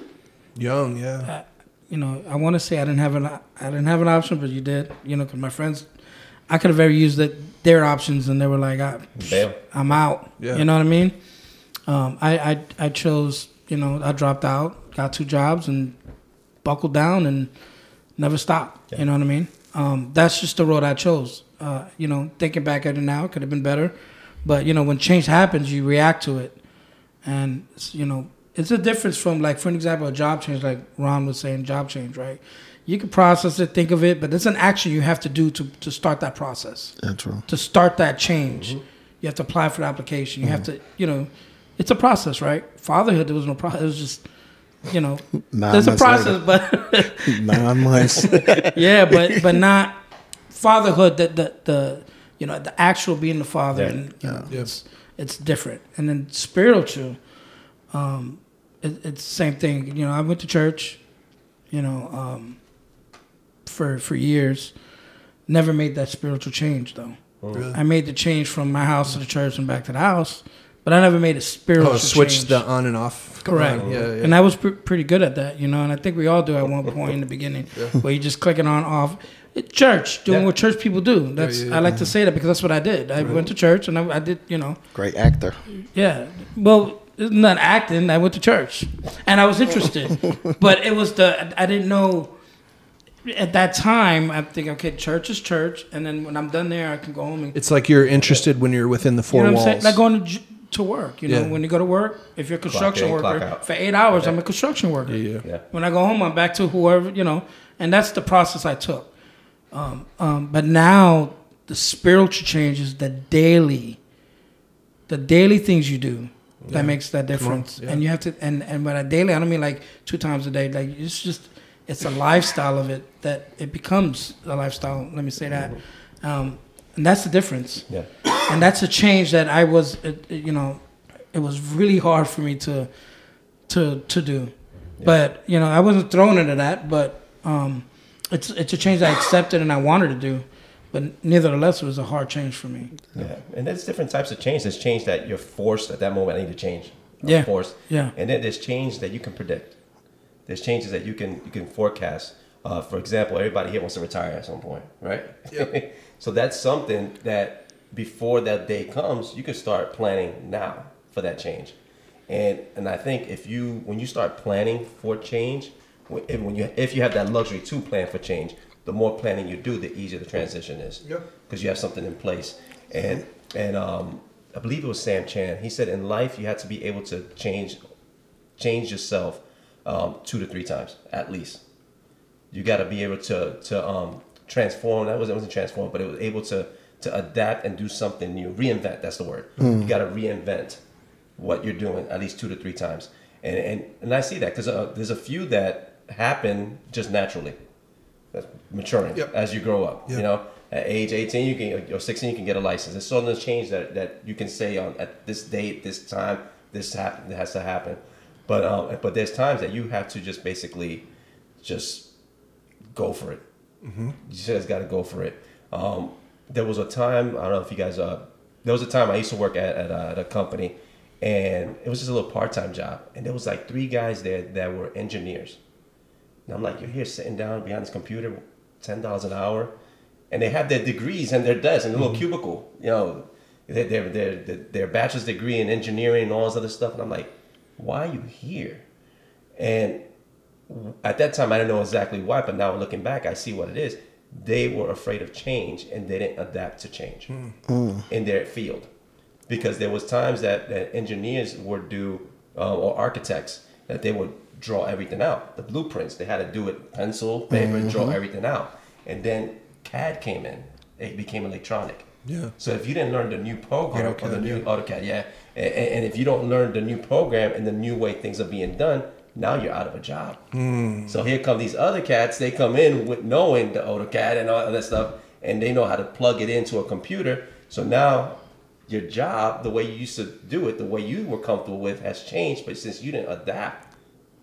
Young, yeah. You know, I want to say I didn't have an I didn't have an option, but you did. You know, because my friends, I could have very used that their options, and they were like, I, Bail. I'm out. Yeah. You know what I mean? Um, I, I I chose. You know, I dropped out, got two jobs, and buckled down, and never stopped. Yeah. You know what I mean? Um, that's just the road I chose. Uh, you know, thinking back at it now, it could have been better, but you know, when change happens, you react to it, and you know, it's a difference from like, for an example, a job change, like Ron was saying, job change, right? You can process it, think of it, but it's an action you have to do to to start that process Yeah, true. to start that change. You have to apply for the application. You have to, you know, it's a process, right? Fatherhood, there was no process. It was just, you know, Nine there's a months process, but Nine months. yeah, but but not fatherhood. That the the you know the actual being the father, Yeah. and you know, Yeah. it's it's different. And then spiritual, um, it, it's the same thing. You know, I went to church, you know, um, for for years. Never made that spiritual change though. Really? I made the change from my house to the church and back to the house, but I never made a spiritual Oh, switch change. the on and off. Correct. on. Yeah, yeah. And I was pr- pretty good at that, you know, and I think we all do at one point in the beginning, where you just clicking on off. It- Church, doing Yeah. what church people do. That's yeah, I like to say that because that's what I did. I went to church and I, I did, you know, Great actor. yeah. Well, not acting. I went to church, and I was interested, but it was the I didn't know. At that time, I'm thinking, okay, church is church, and then when I'm done there, I can go home and It's like you're interested when you're within the four you know what I'm walls. saying? Like going to, to work. You know, Yeah. when you go to work, if you're a construction in, worker, for eight hours, I'm a construction worker. yeah, yeah. Yeah. When I go home, I'm back to whoever, you know, and that's the process I took. Um, um, but now the spiritual changes, the daily, the daily things you do, that makes that difference. yeah. And you have to, and, and by daily, I don't mean like two times a day. Like it's just, it's a lifestyle of it that it becomes a lifestyle. Let me say that. Um, and that's the difference Yeah. and that's a change that I was, it, it- you know, it was really hard for me to, to to do. But you know, I wasn't thrown into that. But um, it's it's a change I accepted and I wanted to do. But nevertheless, it was a hard change for me. Yeah, and there's different types of change. There's change that you're forced at that moment. I need to change. I'm Yeah. forced. Yeah. And then there's change that you can predict. There's changes that you can you can forecast. Uh, for example, everybody here wants to retire at some point, right? Yeah. so that's something that before that day comes, you can start planning now for that change. And and I think if you when you start planning for change, when and when you if you have that luxury to plan for change, the more planning you do, the easier the transition is. Yeah. Because you have something in place. And and um, I believe it was Sam Chand. He said in life you have to be able to change change yourself um, two to three times at least. You got to be able to to um, transform. That was it wasn't transform, but it was able to to adapt and do something new. Reinvent. That's the word. You got to reinvent what you're doing at least two to three times. And and, and I see that because uh, there's a few that happen just naturally. That's maturing Yep. as you grow up. You know, at age 18, you can or 16, you can get a license. There's certain change that that you can say on at this date, this time, this happen has to happen. But um, but there's times that you have to just basically just go for it. You just got to go for it. Um, there was a time I don't know if you guys uh, there was a time I used to work at at, uh, at a company, and it was just a little part time job, and there was like three guys there that were engineers. And I'm like, you're here sitting down behind this computer, ten dollars an hour, and they have their degrees and their desks in a little mm-hmm. cubicle. You know, their their their their bachelor's degree in engineering and all this other stuff. And I'm like, why are you here? And at that time, I didn't know exactly why, but now looking back, I see what it is. They were afraid of change and they didn't adapt to change hmm. mm. in their field, because there was times that, that engineers would do uh, or architects that they would draw everything out, the blueprints. They had to do it pencil, paper, draw everything out, and then CAD came in. It became electronic. Yeah. So if you didn't learn the new program or the new yeah. AutoCAD, yeah, and, and if you don't learn the new program and the new way things are being done, now you're out of a job. So here come these other cats. They come in with knowing the AutoCAD and all that stuff, and they know how to plug it into a computer. So now your job, the way you used to do it, the way you were comfortable with, has changed. But since you didn't adapt,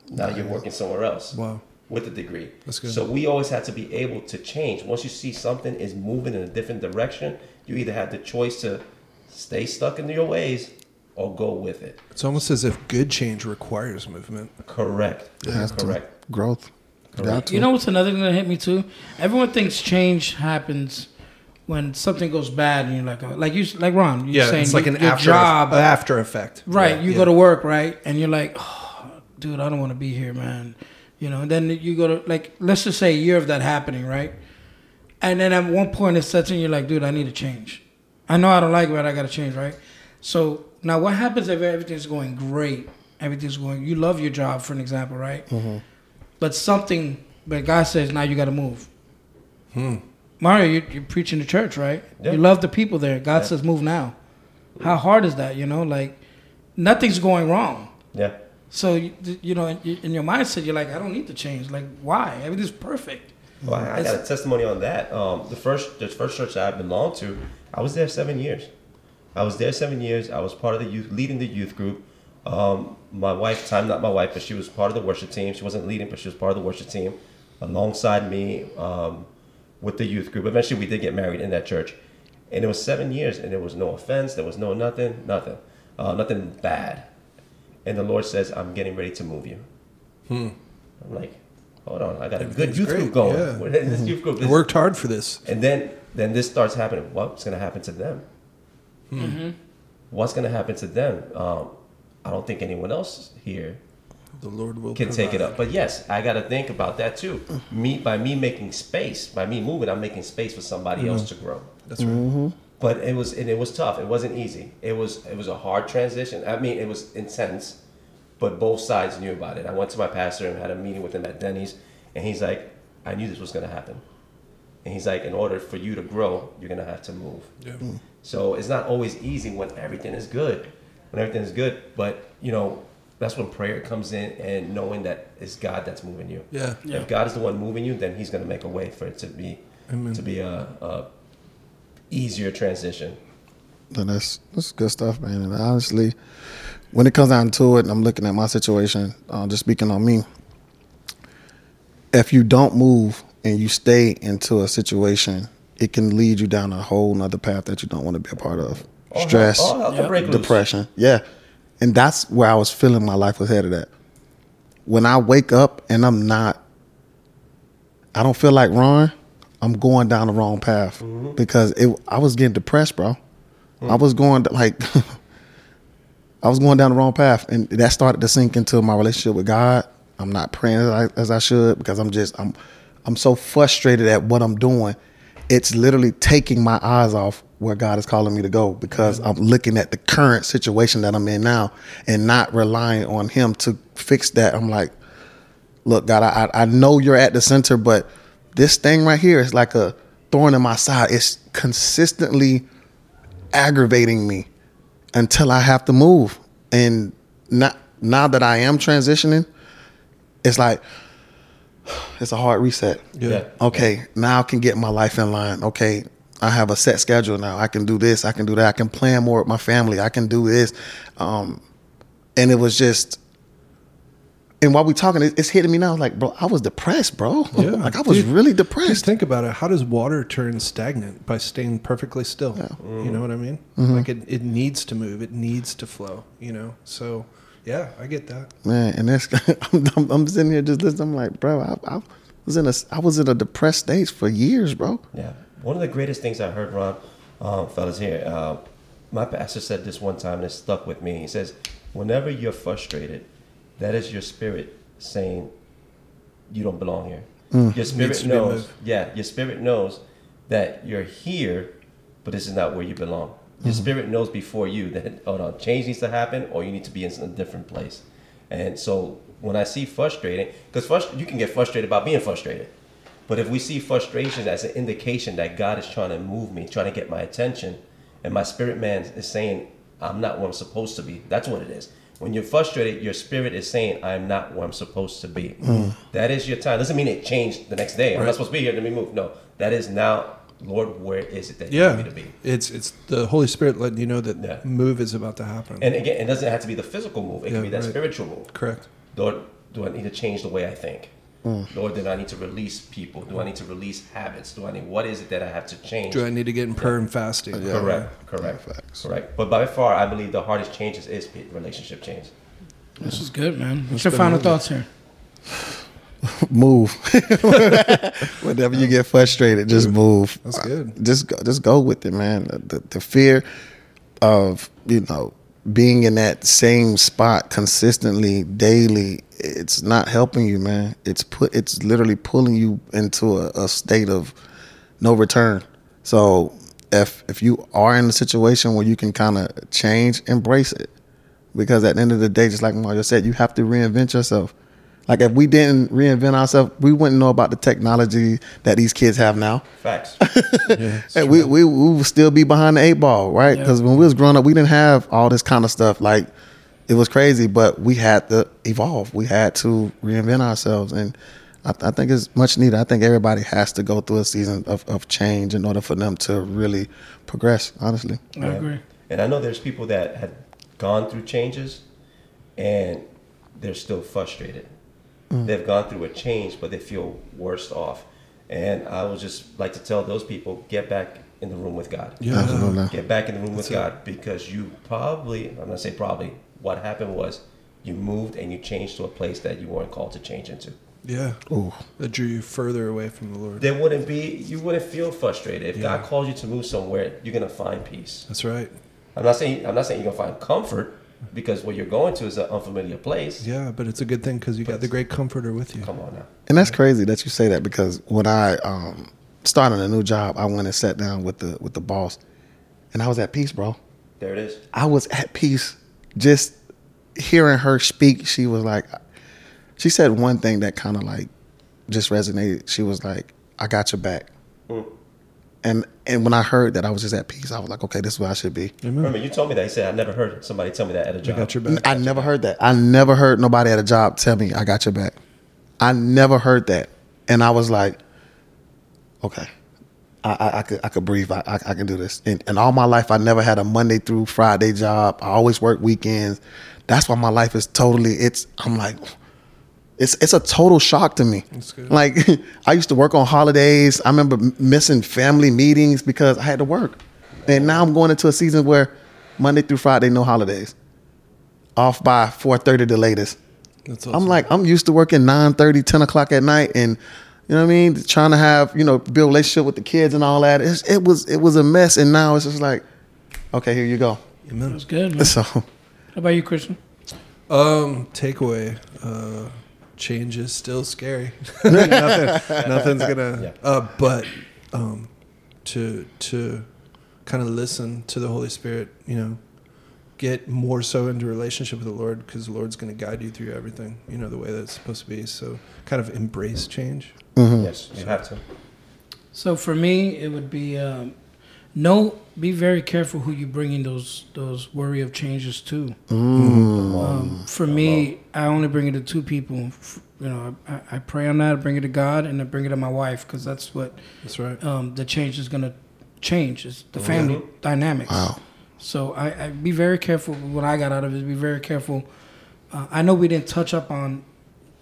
now you're working somewhere else. Wow. with a degree. That's good. So we always have to be able to change. Once you see something is moving in a different direction, you either have the choice to stay stuck in your ways or go with it. It's almost as if good change requires movement. Correct. It has to. Correct. Growth. Correct. Got. You know what's another thing that hit me too? Everyone thinks change happens when something goes bad, and you're like, oh, like you, like Ron, you're Yeah, saying it's like your, an after job, after effect. right? Yeah, you yeah. go to work, right, and you're like, oh, dude, I don't want to be here, man. You know, and then you go to like, let's just say a year of that happening, right? And then at one point it sets in, you're like, dude, I need to change. I know I don't like it, but I got to change, right? So now, what happens if everything's going great? Everything's going. You love your job, for an example, right? Mm-hmm. But something, but God says now you got to move. Hmm. Mario, you, you're preaching the church, right? Yeah. You love the people there. God Yeah. says move now. How hard is that? You know, like nothing's going wrong. Yeah. So you, you know, in, in your mindset, you're like, I don't need to change. Like, why? Everything's perfect. Well, I, I got a testimony on that. Um, the first, the first church that I belonged to, I was there seven years. I was there seven years. I was part of the youth, leading the youth group. Um, my wife, time not my wife, but she was part of the worship team. She wasn't leading, but she was part of the worship team, alongside me um, with the youth group. Eventually, we did get married in that church, and it was seven years, and there was no offense, there was no nothing, nothing, uh, nothing bad. And the Lord says, "I'm getting ready to move you." Hmm. I'm like, "Hold on, I got a good youth great, group going. yeah. We're this mm-hmm. youth group. This- worked hard for this. and then then this starts happening. What's going to happen to them? Hmm. Mm-hmm. What's going to happen to them? Um, I don't think anyone else here The Lord will can take it up. But yes, I got to think about that too. Me by me making space, by me moving, I'm making space for somebody mm-hmm. else to grow. That's right. But it was and it was tough. It wasn't easy. It was it was a hard transition. I mean, it was intense, but both sides knew about it. I went to my pastor and had a meeting with him at Denny's, and he's like, "I knew this was going to happen." And he's like, "In order for you to grow, you're going to have to move." Yeah. Hmm. So it's not always easy when everything is good. When everything is good, but you know, that's when prayer comes in and knowing that it's God that's moving you. Yeah. Yeah. If God is the one moving you, then He's going to make a way for it to be Amen. to be a, a easier transition. And that's that's good stuff, man. And honestly, when it comes down to it, and I'm looking at my situation, uh, just speaking on me. If you don't move and you stay into a situation, it can lead you down a whole nother path that you don't want to be a part of. All Stress, hell- Yep. depression, yeah, and that's where I was feeling my life was headed at. When I wake up and I'm not, I don't feel like Ron. I'm going down the wrong path mm-hmm. because it. I was getting depressed, bro. I was going to, like, I was going down the wrong path, and that started to sink into my relationship with God. I'm not praying as I, as I should because I'm just I'm I'm so frustrated at what I'm doing. It's literally taking my eyes off where God is calling me to go because mm-hmm. I'm looking at the current situation that I'm in now and not relying on Him to fix that. I'm like, look, God, I I know you're at the center, but this thing right here is like a thorn in my side. It's consistently aggravating me until I have to move. And not, now that I am transitioning, it's like it's a hard reset. Yeah. Okay, now I can get my life in line. Okay, I have a set schedule now. I can do this. I can do that. I can plan more with my family. I can do this. Um, and it was just. And while we're talking, it's hitting me now. Like, bro, I was depressed, bro. Yeah. like I was Dude, really Just depressed. think about it. How does water turn stagnant by staying perfectly still? You know what I mean? Like it, it needs to move. It needs to flow. You know. So yeah, I get that. man and that's I'm, I'm, I'm sitting here just listening i'm like bro I, I was in a i was in a depressed stage for years bro Yeah. One of the greatest things I heard, Ron, um, fellas here, uh, my pastor said this one time and it stuck with me. He says, whenever you're frustrated, that is your spirit saying you don't belong here. Mm. Your spirit to be knows, yeah, your spirit knows that you're here, but this is not where you belong. Your mm-hmm. spirit knows before you that, hold on, change needs to happen or you need to be in a different place. And so when I see frustrating, because frust- you can get frustrated about being frustrated. But if we see frustration as an indication that God is trying to move me, trying to get my attention, and my spirit man is saying, I'm not what I'm supposed to be, that's what it is. When you're frustrated, your spirit is saying, I'm not where I'm supposed to be. That is your time. Doesn't mean it changed the next day. I'm not supposed to be here, let me move. No, that is now, Lord, where is it that you want Yeah. me to be? It's it's the Holy Spirit letting you know that Yeah. move is about to happen. And again, it doesn't have to be the physical move, it Yeah, can be that right. spiritual move. Correct. Lord, do I need to change the way I think? Mm. Lord, do I need to release people? Do I need to release habits? Do I need what is it that I have to change? Do I need to get in prayer and fasting? Correct, correct, facts. correct. But by far, I believe the hardest changes is relationship change. This is good, man. What's your final thoughts here? move. Whenever you get frustrated, just move. That's good. Uh, just go, just go with it, man. The, the fear of you know being in that same spot consistently, daily, it's not helping you, man. It's put it's literally pulling you into a, a state of no return. So if if you are in a situation where you can kind of change, embrace it. Because at the end of the day, just like Mario said, you have to reinvent yourself. Like if we didn't reinvent ourselves, we wouldn't know about the technology that these kids have now. Facts. And we, we we would still be behind the eight ball, right? Because when we was growing up, we didn't have all this kind of stuff. Like it was crazy, but we had to evolve. We had to reinvent ourselves, and I, I think it's much needed. I think everybody has to go through a season of, of change in order for them to really progress. Honestly, I agree. And I know there's people that had gone through changes and they're still frustrated. Mm. They've gone through a change, but they feel worse off. And I would just like to tell those people get back in the room with God. Yeah. Absolutely. Get back in the room with God because you probably, I'm going to say probably, what happened was you moved and you changed to a place that you weren't called to change into. Yeah. Ooh. That drew you further away from the Lord. There wouldn't be, you wouldn't feel frustrated. If Yeah. God calls you to move somewhere, you're going to find peace. That's right. I'm not saying, I'm not saying you're going to find comfort because what you're going to is an unfamiliar place. Yeah, but it's a good thing because you got the great comforter with you. Come on now. And that's crazy that you say that because when I um, started a new job, I went and sat down with the with the boss, and I was at peace, bro. There it is. I was at peace just hearing her speak. She was like, she said one thing that kind of like just resonated. She was like, "I got your back," Mm. and and when I heard that, I was just at peace. I was like, "Okay, this is where I should be." Remember, you told me that. You said I never heard somebody tell me that at a job. got your back. I never heard that. I never heard nobody at a job tell me, "I got your back." I never heard that, and I was like, "Okay." I, I, I could I could breathe. I, I, I can do this. And, and all my life, I never had a Monday through Friday job. I always work weekends. That's why my life is totally. It's I'm like, it's it's a total shock to me. Like I used to work on holidays. I remember missing family meetings because I had to work. And now I'm going into a season where Monday through Friday, no holidays. Off by 4:30 the latest. That's I'm like, I'm used to working 9:30, 10 o'clock at night, and you know what I mean, trying to have you know build relationship with the kids and all that. It's, it was it was a mess, and now it's just like, okay, here you go. Amen. That's good, man. So How about you, Christian? Um, takeaway. Uh, change is still scary. Nothing, nothing's gonna. Yeah. Uh, but um, to to kind of listen to the Holy Spirit, you know, get more so into relationship with the Lord because the Lord's gonna guide you through everything. You know the way that it's supposed to be. So kind of embrace change. Yes, you have to. So for me, it would be um, no. Be very careful who you bring in those those worry of changes to. Um, for me, I only bring it to two people. You know, I, I pray on that. I bring it to God, and I bring it to my wife because that's what That's right. um, the change is going to change. Is the family dynamics. Wow. So I, I be very careful. What I got out of it is be very careful. Uh, I know we didn't touch up on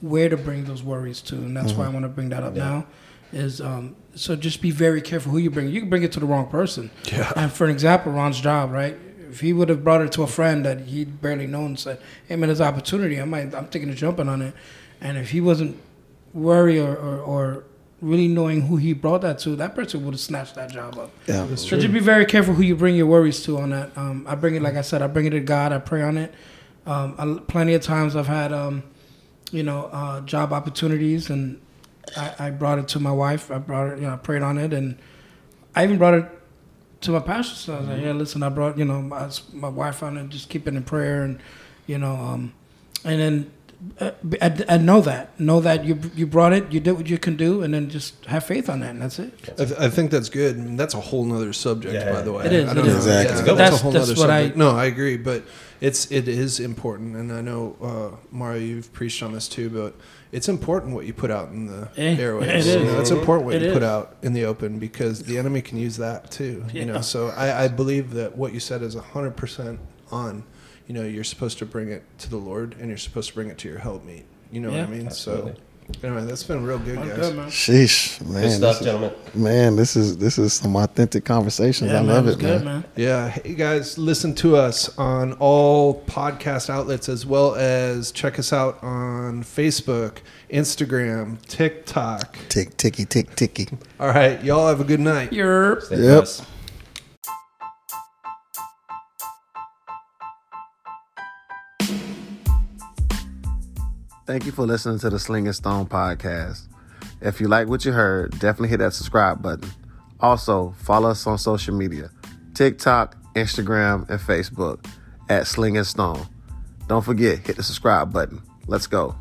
where to bring those worries to, and that's why I want to bring that up now. Is um, so just be very careful who you bring. You can bring it to the wrong person. Yeah. And for an example, Ron's job, right? If he would have brought it to a friend that he'd barely known and said, "Hey man, there's an opportunity. I might, I'm thinking of jumping on it," and if he wasn't worried or, or, or really knowing who he brought that to, that person would have snatched that job up. yeah, that's So just be very careful who you bring your worries to on that. Um, I bring it, like I said, I bring it to God. I pray on it. Um, I, plenty of times I've had, um, you know, uh, job opportunities, and I, I brought it to my wife. I brought it, you know, I prayed on it, and I even brought it to my pastor. So I was like, yeah, listen, I brought, you know, my, my wife on it, just keep it in prayer, and you know, um, and then. Uh, I, I know that. Know that you you brought it. You did what you can do, and then just have faith on that, and that's it. I, th- I think that's good. I mean, that's a whole nother subject, Yeah. by the way. It is, I don't is. know. Exactly. Yeah, It's a good that's, a whole That's- nother that's what I- subject. No, I agree, but it's it is important, and I know uh, Mario, you've preached on this too, but it's important what you put out in the Eh, airwaves. it You know, it's important what It you put out in the open because the enemy can use that too. Yeah. You know, so I, I believe that what you said is hundred percent on. You know, you're supposed to bring it to the Lord, and you're supposed to bring it to your helpmate. You know Yeah. what I mean? Absolutely. So Anyway, that's been real good, guys. good, man. Sheesh, man. Good stuff, this is- gentlemen. Man, this is this is some authentic conversations. Yeah, I man, love it, good, man. man. Yeah, hey guys, listen to us on all podcast outlets as well as check us out on Facebook, Instagram, TikTok. Tick ticky tick ticky. All right, y'all have a good night. You're Stay Yep. Thank you for listening to the Sling and Stone podcast. If you like what you heard, definitely hit that subscribe button. Also, follow us on social media TikTok, Instagram, and Facebook at Sling and Stone. Don't forget, hit the subscribe button. Let's go.